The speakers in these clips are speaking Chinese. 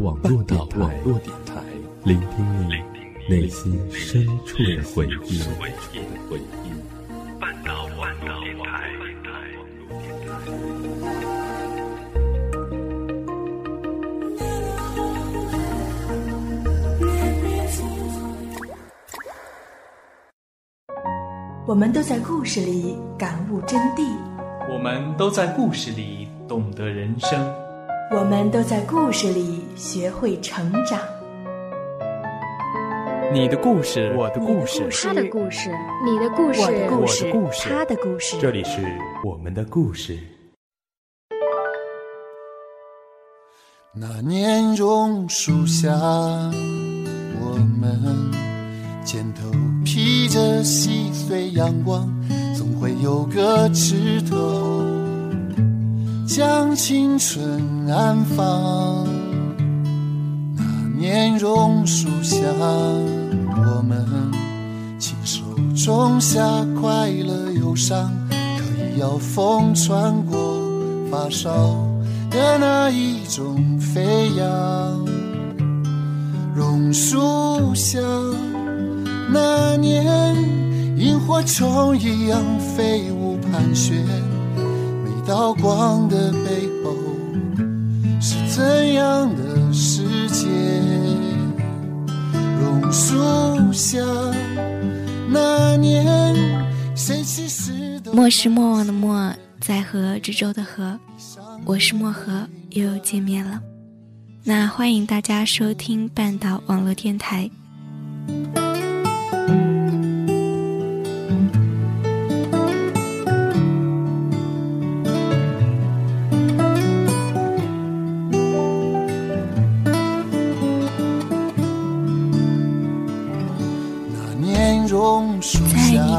网络电台，聆听你内心深处的回忆。半岛网络电台。我们都在故事里感悟真谛，我们都在故事里懂得人生，我们都在故事里学会成长。你的故事，我的故事，他的故事，你的故事，我的故事，他的故事。这里是我们的故事。那年榕树下，我们肩头披着细碎阳光，总会有个枝头将青春安放。那年榕树下，我们亲手种下快乐忧伤，可以要风穿过发梢的那一种飞扬。榕树下，那年萤火虫一样飞舞盘旋，道光的背后是怎样的世界？榕树下，那年谁其实都莫失莫忘的莫，在河之洲的河，我是漠河，又见面了。那欢迎大家收听半岛网络电台。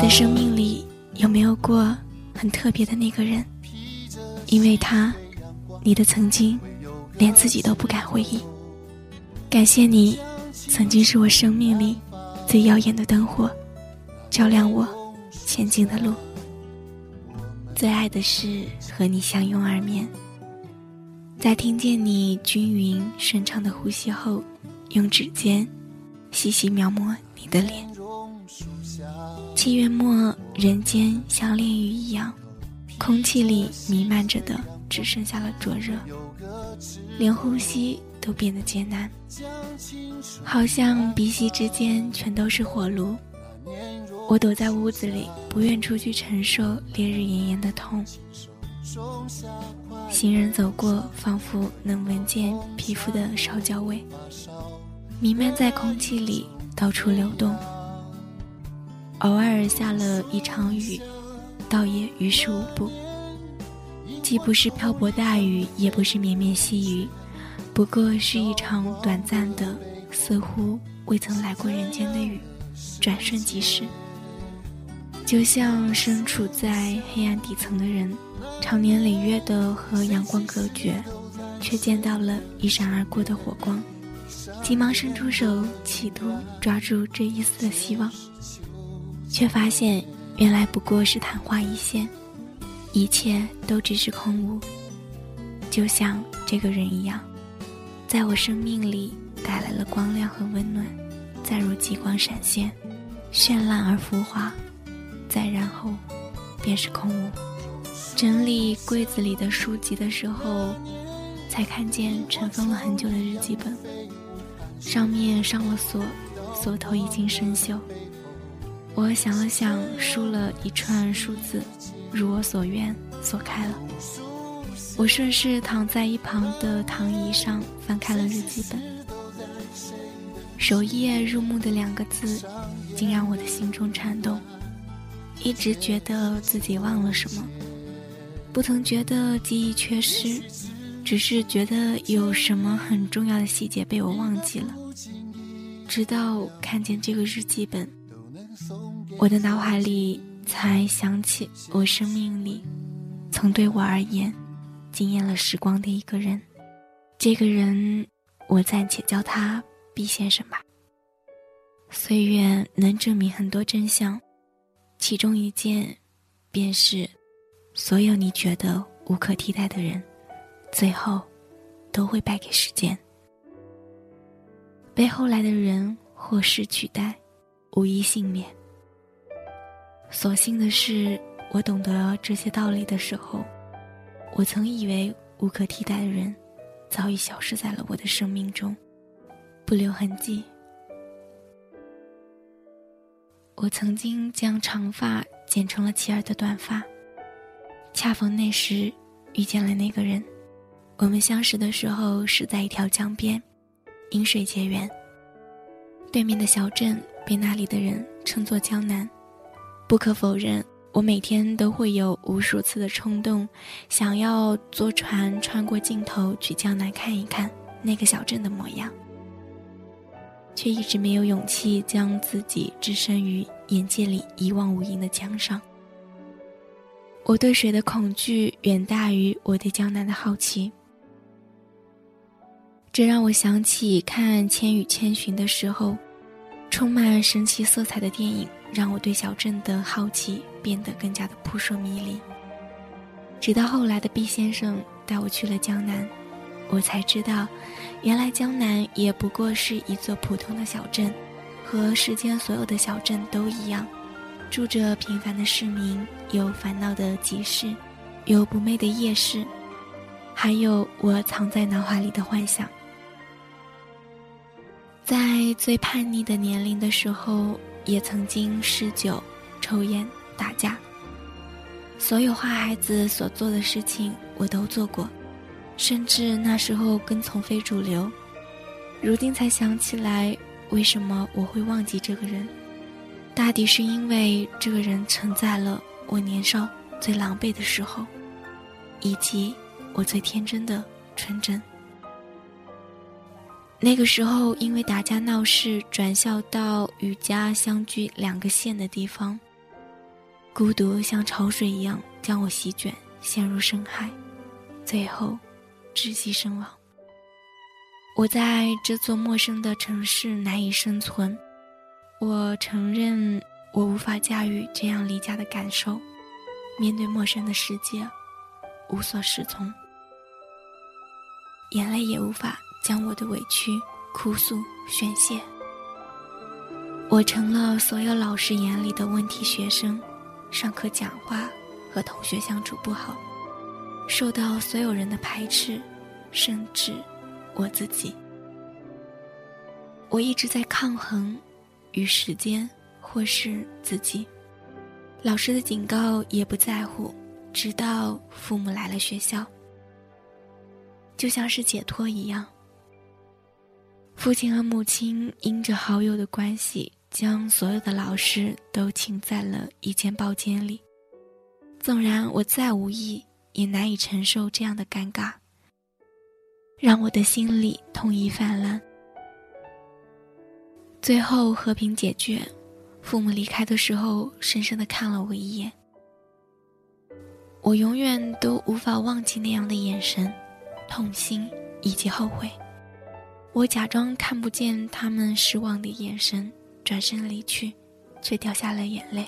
的生命里，有没有过很特别的那个人？因为他，你的曾经，连自己都不敢回忆。感谢你，曾经是我生命里最耀眼的灯火，照亮我前进的路。最爱的是和你相拥而眠，在听见你均匀顺畅的呼吸后，用指尖细细描摹你的脸。七月末，人间像炼狱一样，空气里弥漫着的只剩下了灼热，连呼吸都变得艰难，好像鼻息之间全都是火炉。我躲在屋子里，不愿出去承受烈日炎炎的痛。行人走过，仿佛能闻见皮肤的烧焦味，弥漫在空气里，到处流动。偶尔下了一场雨，倒也于事无补。既不是瓢泼大雨，也不是绵绵细雨，不过是一场短暂的，似乎未曾来过人间的雨，转瞬即逝。就像身处在黑暗底层的人，长年累月的和阳光隔绝，却见到了一闪而过的火光，急忙伸出手，企图抓住这一丝的希望。却发现原来不过是昙花一现，一切都只是空无。就像这个人一样，在我生命里带来了光亮和温暖，再如极光闪现，绚烂而浮华，再然后便是空无。整理柜子里的书籍的时候，才看见尘封了很久的日记本，上面上了锁，锁头已经生锈。我想了想，输了一串数字，如我所愿，锁开了。我顺势躺在一旁的躺椅上，翻开了日记本。首页入目的两个字，竟让我的心中颤动。一直觉得自己忘了什么，不曾觉得记忆缺失，只是觉得有什么很重要的细节被我忘记了。直到看见这个日记本。我的脑海里才想起，我生命里曾对我而言惊艳了时光的一个人。这个人，我暂且叫他毕先生吧。岁月能证明很多真相，其中一件，便是，所有你觉得无可替代的人，最后，都会败给时间。被后来的人或事取代，无一幸免。所幸的是，我懂得这些道理的时候，我曾以为无可替代的人，早已消失在了我的生命中，不留痕迹。我曾经将长发剪成了齐耳的短发，恰逢那时遇见了那个人。我们相识的时候是在一条江边，饮水结缘。对面的小镇被那里的人称作江南。不可否认，我每天都会有无数次的冲动，想要坐船穿过镜头去江南看一看那个小镇的模样。却一直没有勇气将自己置身于眼界里一望无垠的江上。我对水的恐惧远大于我对江南的好奇，这让我想起看《千与千寻》的时候，充满神奇色彩的电影，让我对小镇的好奇变得更加的扑朔迷离。直到后来的毕先生带我去了江南。我才知道，原来江南也不过是一座普通的小镇，和世间所有的小镇都一样，住着平凡的市民，有烦恼的集市，有不寐的夜市，还有我藏在脑海里的幻想。在最叛逆的年龄的时候，也曾经嗜酒、抽烟、打架，所有坏孩子所做的事情，我都做过。甚至那时候跟从非主流，如今才想起来，为什么我会忘记这个人？大抵是因为这个人承载了我年少最狼狈的时候，以及我最天真的纯真。那个时候，因为打架闹事，转校到与家相距两个县的地方，孤独像潮水一样将我席卷，陷入深海，最后。窒息身亡。我在这座陌生的城市难以生存，我承认我无法驾驭这样离家的感受，面对陌生的世界，无所适从，眼泪也无法将我的委屈哭诉宣泄。我成了所有老师眼里的问题学生，上课讲话和同学相处不好。受到所有人的排斥，甚至我自己。我一直在抗衡，与时间或是自己。老师的警告也不在乎，直到父母来了学校，就像是解脱一样。父亲和母亲因着好友的关系，将所有的老师都请在了一间包间里。纵然我再无意。也难以承受这样的尴尬，让我的心里痛意泛滥。最后和平解决，父母离开的时候，深深的看了我一眼。我永远都无法忘记那样的眼神，痛心以及后悔。我假装看不见他们失望的眼神，转身离去，却掉下了眼泪，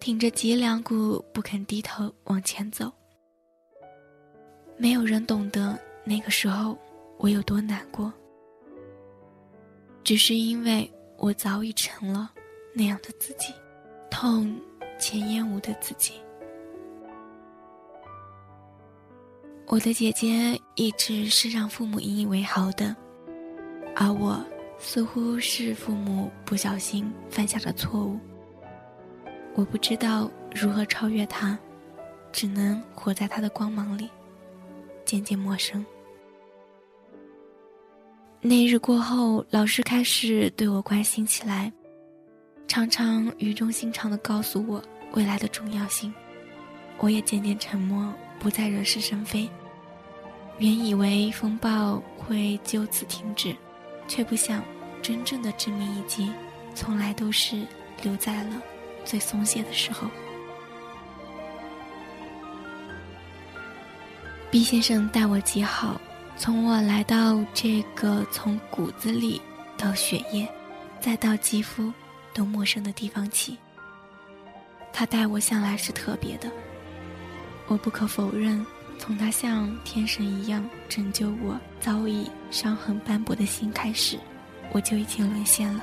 挺着脊梁骨不肯低头往前走。没有人懂得那个时候我有多难过，只是因为我早已成了那样的自己，痛且厌恶的自己。我的姐姐一直是让父母引以为豪的，而我似乎是父母不小心犯下的错误。我不知道如何超越他，只能活在他的光芒里。渐渐陌生。那日过后，老师开始对我关心起来，常常语重心长地告诉我未来的重要性。我也渐渐沉默，不再惹是生非。原以为风暴会就此停止，却不想，真正的致命一击，从来都是留在了最松懈的时候。毕先生待我极好，从我来到这个从骨子里到血液，再到肌肤都陌生的地方起，他待我向来是特别的。我不可否认，从他像天神一样拯救我早已伤痕斑驳的心开始，我就已经沦陷了。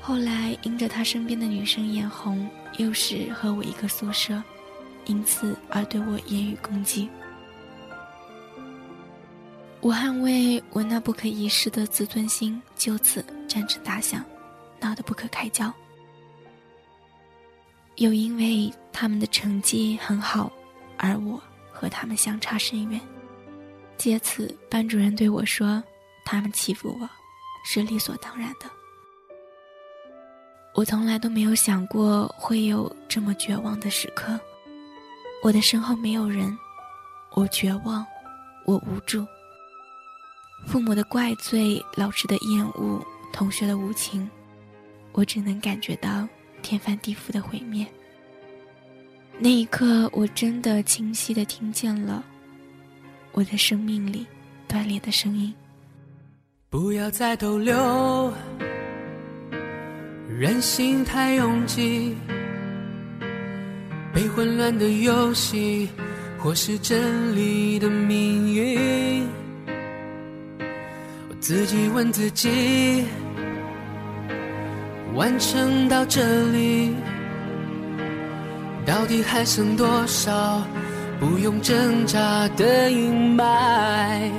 后来因着他身边的女生眼红，又是和我一个宿舍，因此而对我言语攻击。我捍卫我那不可一世的自尊心，就此战争打响，闹得不可开交。又因为他们的成绩很好，而我和他们相差甚远，借此班主任对我说：“他们欺负我，是理所当然的。”我从来都没有想过会有这么绝望的时刻。我的身后没有人，我绝望，我无助。父母的怪罪，老师的厌恶，同学的无情，我只能感觉到天翻地覆的毁灭。那一刻，我真的清晰的听见了我的生命里断裂的声音。不要再逗留，人心太拥挤，被混乱的游戏，或是真理的命运。我自己问自己，完成到这里，到底还剩多少不用挣扎的阴霾？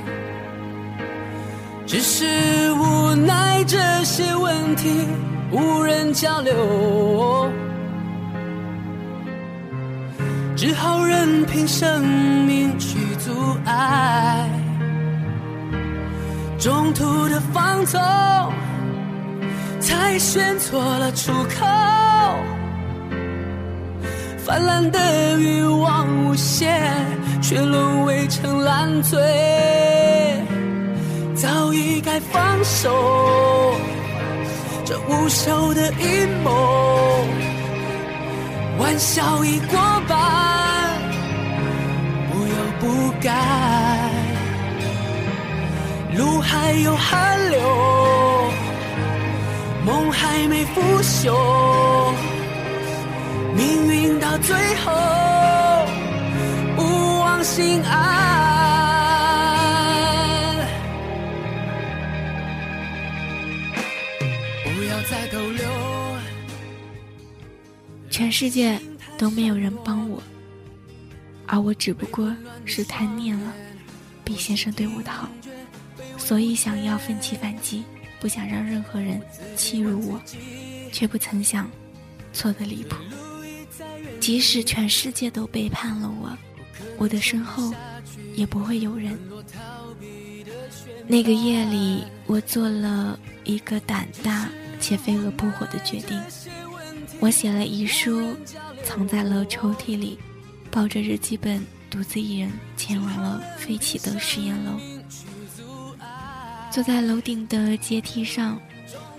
只是无奈这些问题无人交流，只好任凭生命去阻碍。中途的放纵，才选错了出口。泛滥的欲望无限，却沦为成烂醉。早已该放手，这无休的阴谋，玩笑已过半，不由不该。路还有汗流，梦还没腐朽，命运到最后勿忘心安。不要再逗留，全世界都没有人帮我，而我只不过是贪念了毕先生对我的好。所以想要奋起反击，不想让任何人欺辱我，却不曾想，错的离谱。即使全世界都背叛了我，我的身后也不会有人。那个夜里，我做了一个胆大且飞蛾扑火的决定，我写了遗书，藏在了抽屉里，抱着日记本，独自一人前往了废弃的实验楼。坐在楼顶的阶梯上，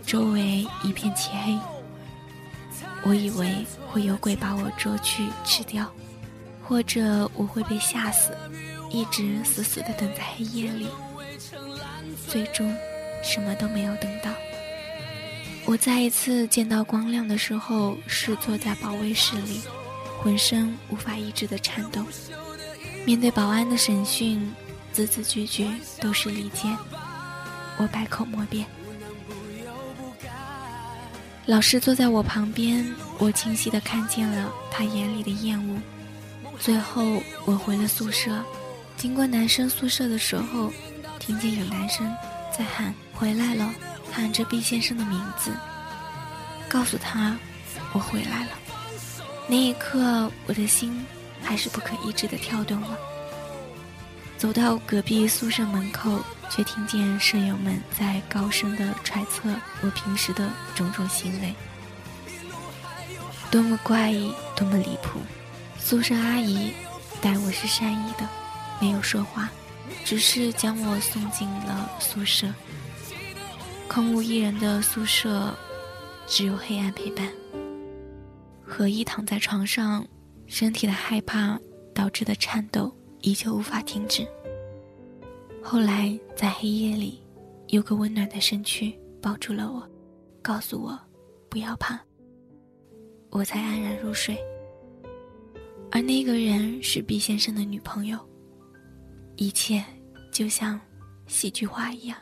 周围一片漆黑。我以为会有鬼把我捉去吃掉，或者我会被吓死，一直死死的等在黑夜里。最终，什么都没有等到。我再一次见到光亮的时候，是坐在保卫室里，浑身无法抑制的颤抖。面对保安的审讯，字字句句都是利剑。我百口莫辩。老师坐在我旁边，我清晰的看见了他眼里的厌恶。最后，我回了宿舍，经过男生宿舍的时候，听见有男生在喊“回来了”，喊着毕先生的名字，告诉他我回来了。那一刻，我的心还是不可抑制的跳动了。走到隔壁宿舍门口。却听见舍友们在高声的揣测我平时的种种行为，多么怪异，多么离谱。宿舍阿姨待我是善意的，没有说话，只是将我送进了宿舍。空无一人的宿舍，只有黑暗陪伴。何一躺在床上，身体的害怕导致的颤抖依旧无法停止。后来，在黑夜里，有个温暖的身躯抱住了我，告诉我不要怕，我才安然入睡。而那个人是毕先生的女朋友，一切就像戏剧化一样。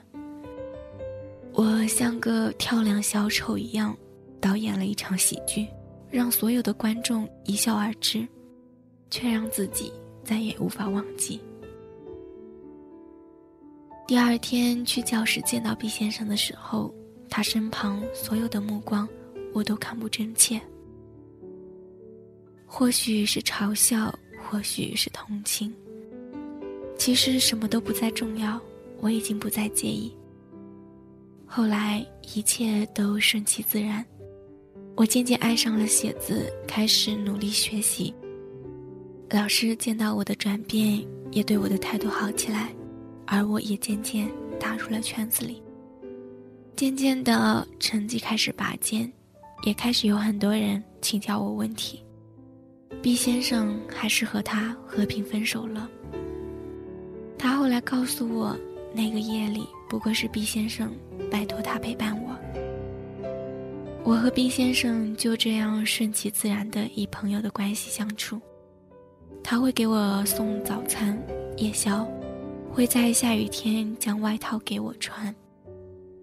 我像个跳梁小丑一样，导演了一场喜剧，让所有的观众一笑而之，却让自己再也无法忘记。第二天去教室见到毕先生的时候，他身旁所有的目光，我都看不真切。或许是嘲笑，或许是同情。其实什么都不再重要，我已经不再介意。后来一切都顺其自然，我渐渐爱上了写字，开始努力学习。老师见到我的转变，也对我的态度好起来。而我也渐渐踏入了圈子里，渐渐的成绩开始拔尖，也开始有很多人请教我问题。毕先生还是和他和平分手了。他后来告诉我，那个夜里不过是毕先生拜托他陪伴我。我和毕先生就这样顺其自然的以朋友的关系相处，他会给我送早餐、夜宵。会在下雨天将外套给我穿，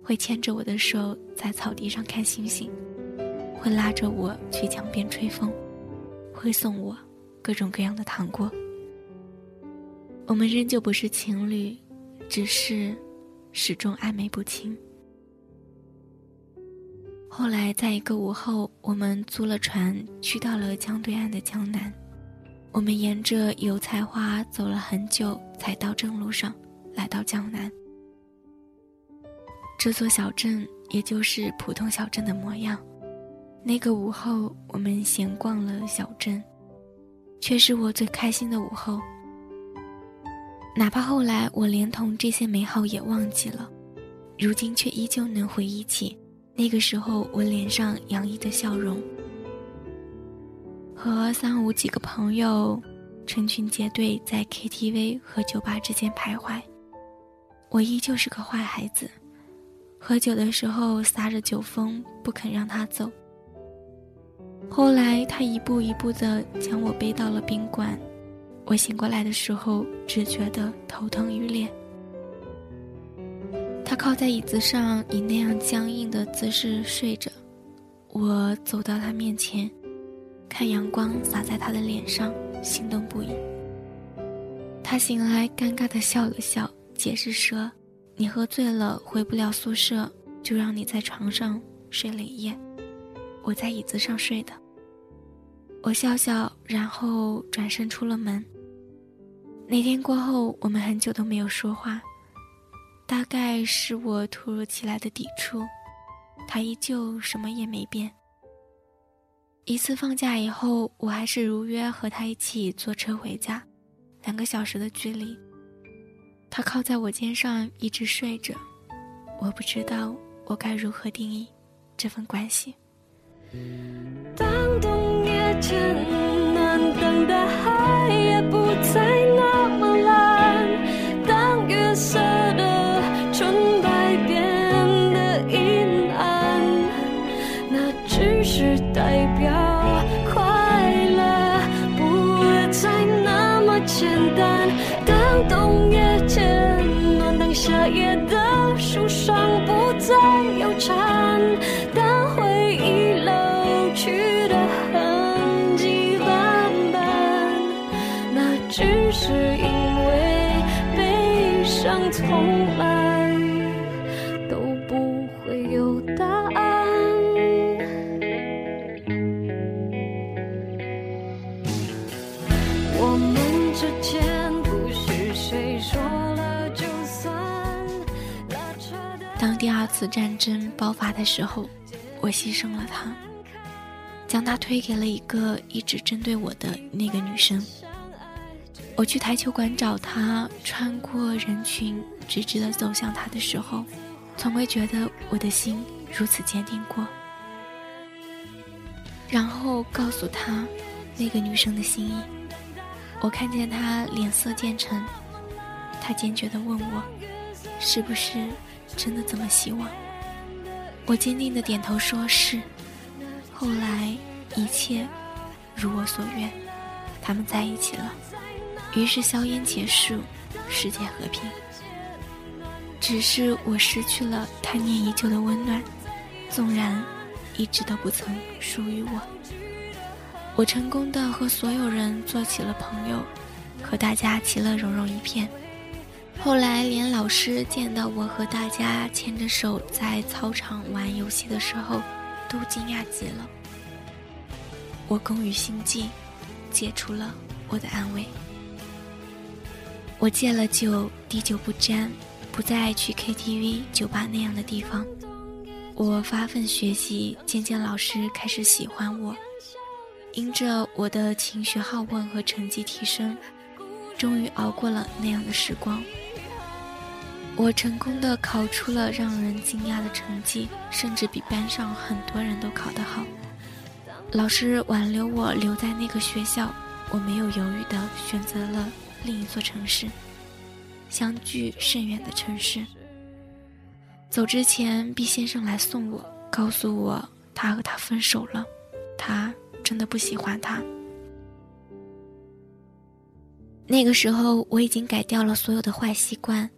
会牵着我的手在草地上看星星，会拉着我去江边吹风，会送我各种各样的糖果。我们仍旧不是情侣，只是始终暧昧不清。后来在一个午后，我们租了船，去到了江对岸的江南。我们沿着油菜花走了很久，才到正路上，来到江南。这座小镇也就是普通小镇的模样。那个午后，我们闲逛了小镇，却是我最开心的午后。哪怕后来我连同这些美好也忘记了，如今却依旧能回忆起那个时候我脸上洋溢的笑容。和三五几个朋友，成群结队在 KTV 和酒吧之间徘徊。我依旧是个坏孩子，喝酒的时候撒着酒疯，不肯让他走。后来他一步一步地将我背到了宾馆，我醒过来的时候只觉得头疼欲裂。他靠在椅子上，以那样僵硬的姿势睡着。我走到他面前。看阳光洒在他的脸上，心动不已。他醒来，尴尬的笑了笑，解释说：“你喝醉了，回不了宿舍，就让你在床上睡了一夜，我在椅子上睡的。”我笑笑，然后转身出了门。那天过后，我们很久都没有说话，大概是我突如其来的抵触，他依旧什么也没变。一次放假以后，我还是如约和他一起坐车回家，两个小时的距离。他靠在我肩上一直睡着，我不知道我该如何定义这份关系。当冬夜渐暖，当大海也不再那次战争爆发的时候，我牺牲了他，将他推给了一个一直针对我的那个女生。我去台球馆找他，穿过人群，直直的走向他的时候，从未觉得我的心如此坚定过。然后告诉他那个女生的心意，我看见他脸色渐沉，他坚决的问我，是不是？真的这么希望？我坚定的点头，说是。后来一切如我所愿，他们在一起了。于是硝烟结束，世界和平。只是我失去了贪念已久的温暖，纵然一直都不曾属于我。我成功的和所有人做起了朋友，和大家其乐融融一片。后来连老师见到我和大家牵着手在操场玩游戏的时候，都惊讶极了。我工于心计，解除了我的安慰。我戒了酒，滴酒不沾，不再去 KTV、酒吧那样的地方。我发奋学习，渐渐老师开始喜欢我。因着我的勤学好问和成绩提升，终于熬过了那样的时光。我成功的考出了让人惊讶的成绩，甚至比班上很多人都考得好。老师挽留我留在那个学校，我没有犹豫的选择了另一座城市，相距甚远的城市。走之前，毕先生来送我，告诉我他和他分手了，他真的不喜欢他。那个时候，我已经改掉了所有的坏习惯。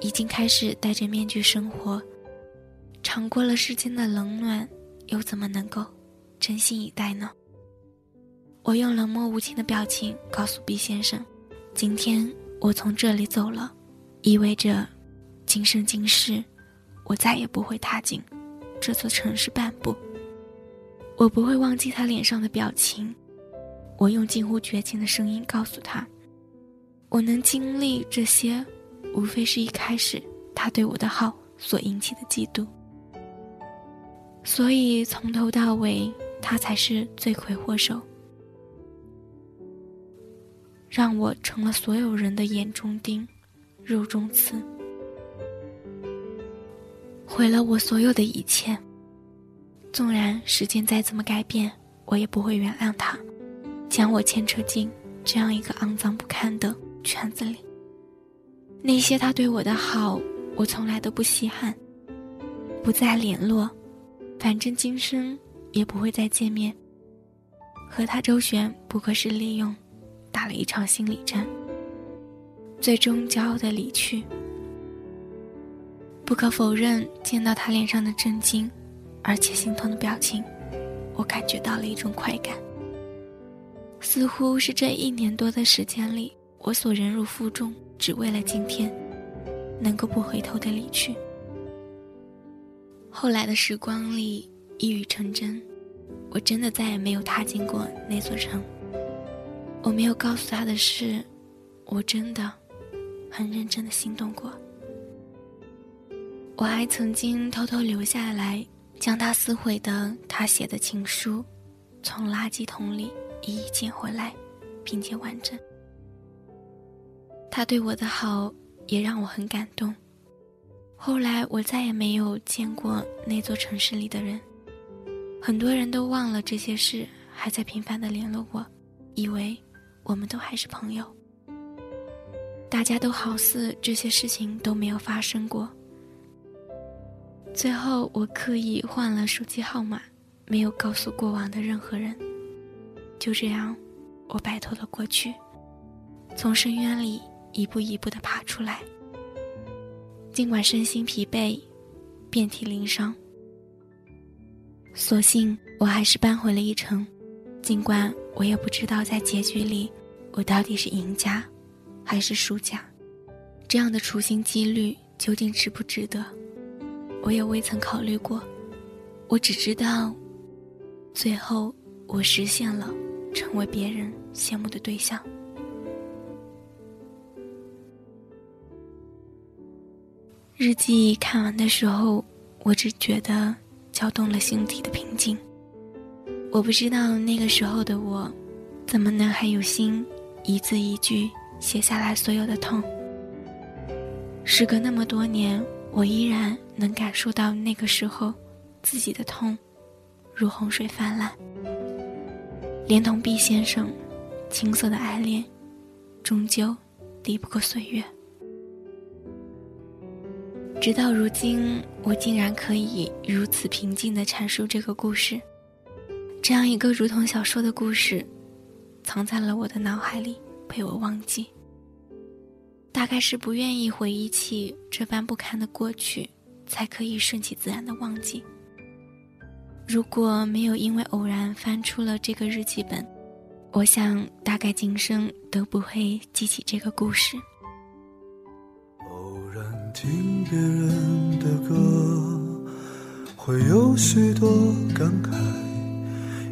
已经开始戴着面具生活，尝过了世间的冷暖，又怎么能够真心以待呢？我用冷漠无情的表情告诉毕先生：“今天我从这里走了，意味着今生今世，我再也不会踏进这座城市半步。我不会忘记他脸上的表情。”我用近乎绝情的声音告诉他：“我能经历这些。”无非是一开始他对我的好所引起的嫉妒，所以从头到尾他才是罪魁祸首，让我成了所有人的眼中钉、肉中刺，毁了我所有的一切。纵然时间再怎么改变，我也不会原谅他，将我牵扯进这样一个肮脏不堪的圈子里。那些他对我的好，我从来都不稀罕。不再联络，反正今生也不会再见面。和他周旋，不过是利用，打了一场心理战。最终骄傲的离去。不可否认，见到他脸上的震惊，而且心痛的表情，我感觉到了一种快感。似乎是这一年多的时间里，我所忍辱负重。只为了今天，能够不回头的离去。后来的时光里，一语成真，我真的再也没有踏进过那座城。我没有告诉他的是，我真的很认真的心动过。我还曾经偷偷留下来，将他撕毁的他写的情书，从垃圾桶里一一捡回来，并且完整。他对我的好也让我很感动。后来我再也没有见过那座城市里的人，很多人都忘了这些事，还在频繁的联络我，以为我们都还是朋友。大家都好似这些事情都没有发生过。最后我刻意换了手机号码，没有告诉过往的任何人。就这样，我摆脱了过去，从深渊里。一步一步的爬出来，尽管身心疲惫，遍体鳞伤，所幸我还是扳回了一城。尽管我也不知道在结局里，我到底是赢家，还是输家，这样的处心积虑究竟值不值得，我也未曾考虑过。我只知道，最后我实现了成为别人羡慕的对象。日记看完的时候，我只觉得搅动了心底的平静。我不知道那个时候的我，怎么能还有心一字一句写下来所有的痛。时隔那么多年，我依然能感受到那个时候自己的痛，如洪水泛滥。连同毕先生青涩的爱恋，终究抵不过岁月。直到如今，我竟然可以如此平静地阐述这个故事。这样一个如同小说的故事，藏在了我的脑海里，被我忘记。大概是不愿意回忆起这般不堪的过去，才可以顺其自然的忘记。如果没有因为偶然翻出了这个日记本，我想大概今生都不会记起这个故事。听别人的歌，会有许多感慨，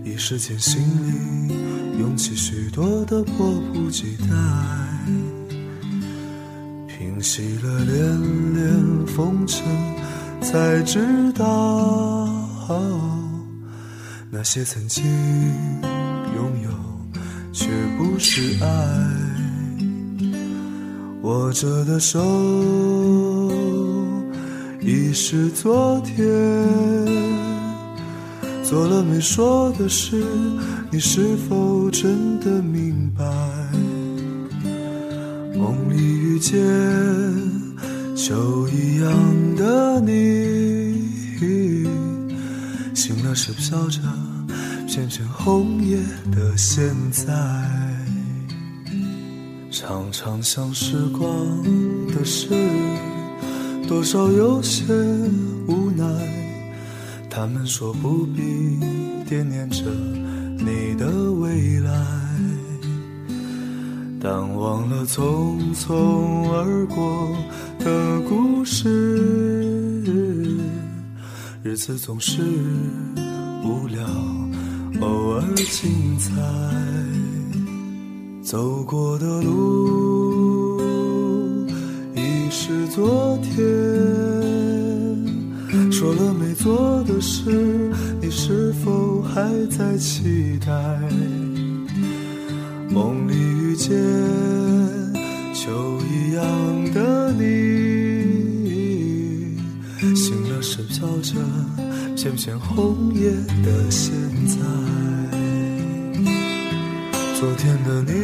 一时间心里涌起许多的迫不及待。平息了连连风尘，才知道那些曾经拥有，却不是爱。握着的手已是昨天，做了没说的事，你是否真的明白？梦里遇见秋一样的你，醒了是飘着片片红叶的现在。常常想时光的事，多少有些无奈。他们说不必惦念着你的未来，但忘了匆匆而过的故事。日子总是无聊，偶尔精彩。走过的路昨天，说了没做的事，你是否还在期待？梦里遇见秋一样的你，醒了时飘着片片红叶的现在。昨天的你，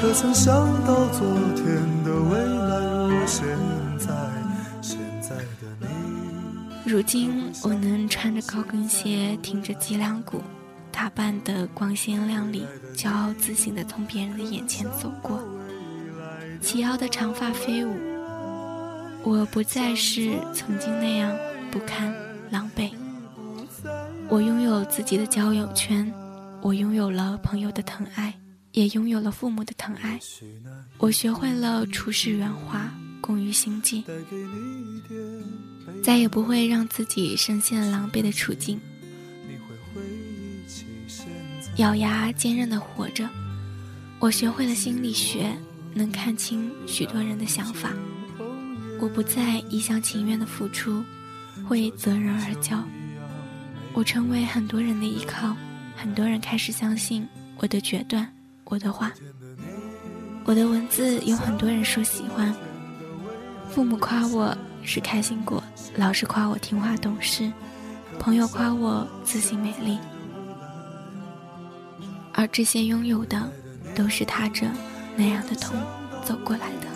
可曾想到昨天？如现在，现在的你。如今我能穿着高跟鞋，挺着脊梁骨，打扮得光鲜亮丽，骄傲自信地从别人的眼前走过，齐腰的长发飞舞。我不再是曾经那样不堪狼狈，我拥有自己的交友圈。我拥有了朋友的疼爱，也拥有了父母的疼爱。我学会了处事圆滑，工于心计，再也不会让自己深陷狼狈的处境。咬牙坚韧的活着。我学会了心理学，能看清许多人的想法。我不再一厢情愿的付出，会择人而交。我成为很多人的依靠。很多人开始相信我的决断，我的话，我的文字有很多人说喜欢。父母夸我是开心果，老师夸我听话懂事，朋友夸我自信美丽。而这些拥有的，都是踏着那样的痛走过来的。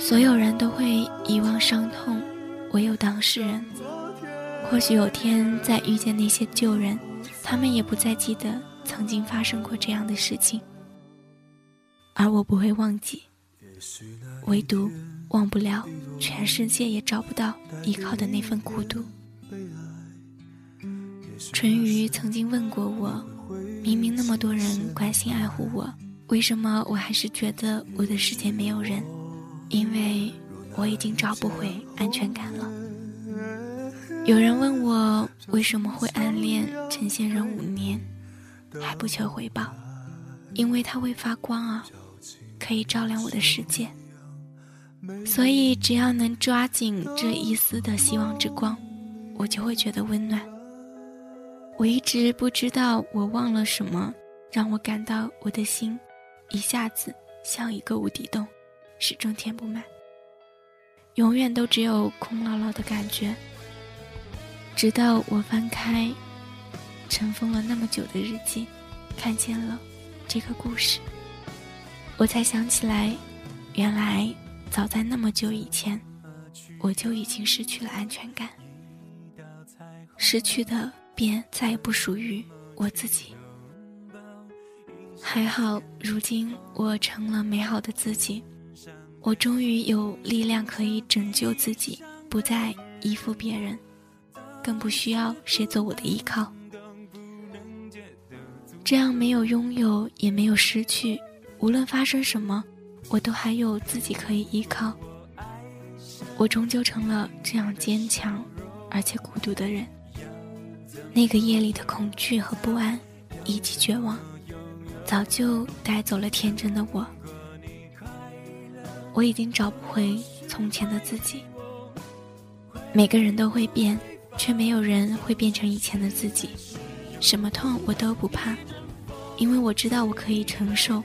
所有人都会遗忘伤痛，唯有当事人。或许有天再遇见那些旧人，他们也不再记得曾经发生过这样的事情，而我不会忘记，唯独忘不了全世界也找不到依靠的那份孤独。淳于曾经问过我，明明那么多人关心爱护我，为什么我还是觉得我的世界没有人？因为我已经找不回安全感了。有人问我为什么会暗恋陈先生五年，还不求回报，因为他会发光啊，可以照亮我的世界。所以只要能抓紧这一丝的希望之光，我就会觉得温暖。我一直不知道我忘了什么，让我感到我的心一下子像一个无底洞，始终填不满，永远都只有空落落的感觉。直到我翻开尘封了那么久的日记，看见了这个故事，我才想起来，原来早在那么久以前，我就已经失去了安全感，失去的便再也不属于我自己。还好，如今我成了美好的自己，我终于有力量可以拯救自己，不再依附别人，更不需要谁做我的依靠。这样没有拥有，也没有失去，无论发生什么，我都还有自己可以依靠。我终究成了这样坚强，而且孤独的人。那个夜里的恐惧和不安，以及绝望，早就带走了天真的我。我已经找不回从前的自己。每个人都会变，却没有人会变成以前的自己。什么痛我都不怕，因为我知道我可以承受。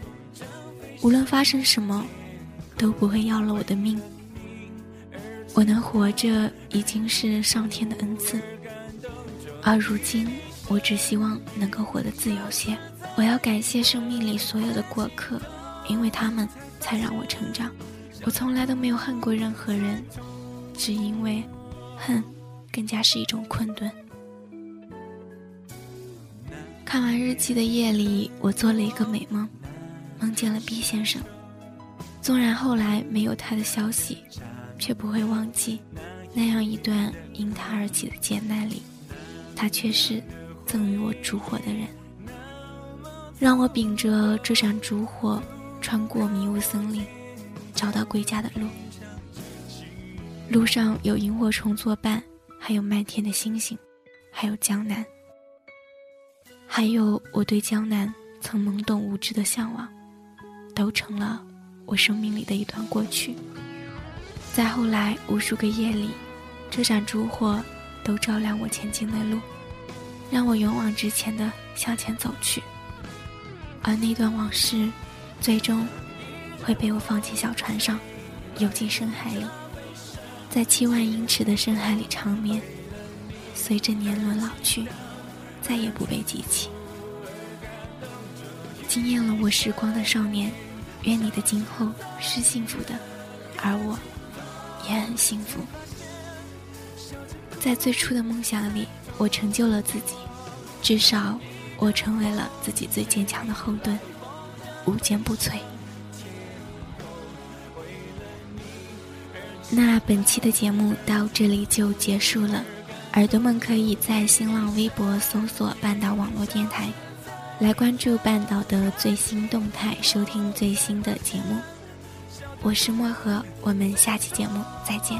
无论发生什么，都不会要了我的命。我能活着已经是上天的恩赐，而如今我只希望能够活得自由些。我要感谢生命里所有的过客，因为他们才让我成长。我从来都没有恨过任何人，只因为恨更加是一种困顿。看完日记的夜里，我做了一个美梦，梦见了毕先生。纵然后来没有他的消息。却不会忘记，那样一段因他而起的劫难里，他却是赠予我烛火的人，让我秉着这盏烛火，穿过迷雾森林，找到归家的路。路上有萤火虫作伴，还有漫天的星星，还有江南，还有我对江南曾懵懂无知的向往，都成了我生命里的一段过去。再后来，无数个夜里，这盏烛火都照亮我前进的路，让我勇往直前的向前走去。而那段往事，最终会被我放进小船上，游进深海里，在七万英尺的深海里长眠，随着年轮老去，再也不被记起。惊艳了我时光的少年，愿你的今后是幸福的，而我。也很幸福，在最初的梦想里，我成就了自己，至少我成为了自己最坚强的后盾，无坚不摧。那本期的节目到这里就结束了，耳朵们可以在新浪微博搜索“半岛网络电台”，来关注半岛的最新动态，收听最新的节目。我是漠河，我们下期节目再见。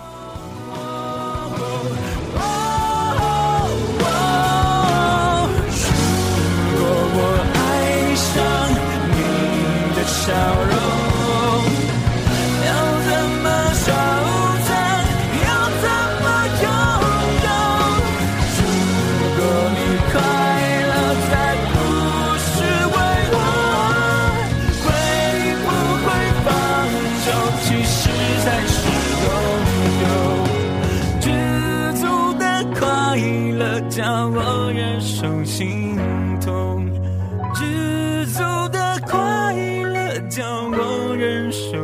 乐叫我忍受。